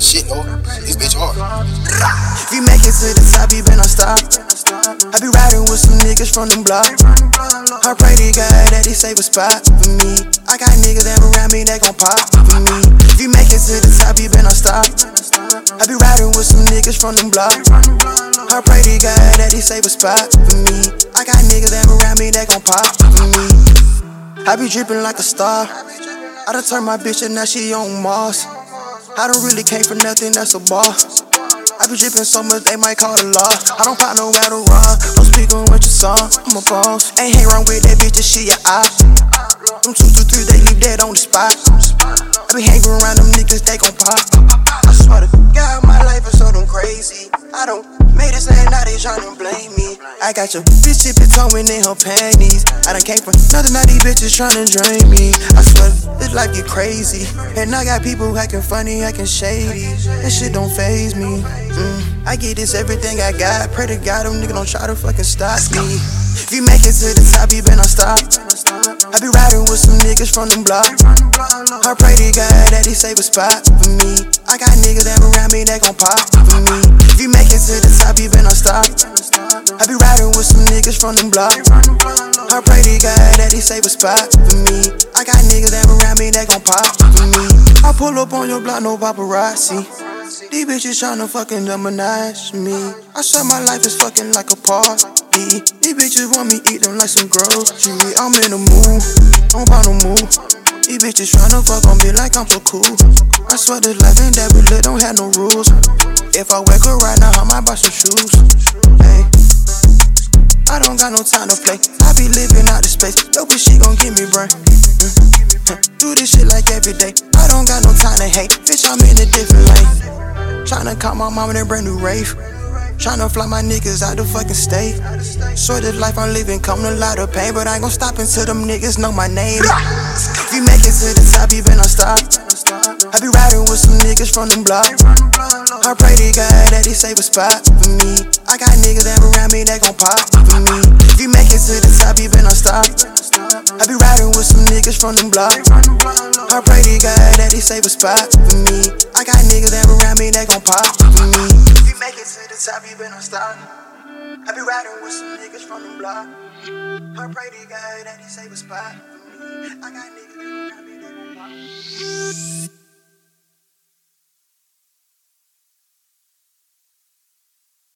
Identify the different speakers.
Speaker 1: Shit, no, this bitch hard.
Speaker 2: If you make it to the top, oh, you better stop. I be riding with some niggas from them blocks. I pray to God that he save a spot for me. I got niggas that around me that gon' pop for me. If you make it to the top, you better not stop. I be riding with some niggas from them block. I pray to God that he save a spot for me. I got niggas that around me that gon' pop for me. I be dripping like a star. I done turned my bitch and now she on Mars. I don't really came for nothing, that's a boss. I be dripping so much, they might call the law. I don't pop no battle run, don't speak on what you saw. I'm a boss. Ain't hang wrong with that bitch, that she a op. Them two, two, three, they leave dead on the spot. I be hanging around them niggas, they gon' pop. I got your bitch tipping towing in her panties. I done came from nothing, now these bitches tryna drain me. I swear this life get crazy. And I got people acting funny, acting shady. That shit don't faze me. Mm, I get this everything I got. Pray to God, them niggas don't try to fucking stop me. If you make it to the top, you not stop. I be riding with some niggas from them blocks. I pray to God that he save a spot for me. I got niggas me that gon' pop for me. If you make it to the top, you not stop. I be riding with some niggas from them block. I pray to God that he save a spot for me. I got niggas that around me that gon' pop for me. I pull up on your block, no paparazzi. These bitches tryna fucking demonize me. I swear my life is fucking like a party. These bitches want me eat them like some grocery. I'm in the mood, I'm on the move. These bitches tryna fuck on me like I'm so cool. I swear this life ain't that we live, don't have no rules. If I wake up right now, I might buy some shoes. Hey. I don't got no time to play. I be living out the space. But she gon' give me brain. Mm. Do this shit like every day. I don't got no time to hate. Bitch, I'm in a different lane. Tryna call my mom in a brand new rave. Tryna fly my niggas out the fucking state. Swear this life I'm living come with a lot of pain, but I ain't gon' stop until them niggas know my name. If you make it to the top, you better not stop. I be riding with some niggas from them blocks. I pray to God that he save a spot for me. I got niggas that around me that gon' pop for me. If you make it to the top, you better not stop. I be riding with some niggas from them blocks. I pray to God that he save a spot for me. I got niggas that around me that gon' pop for me. If you make it to the top, you better not stop. I be riding with some niggas from the block. I pray to God that he save a spot. I got niggas, I got niggas.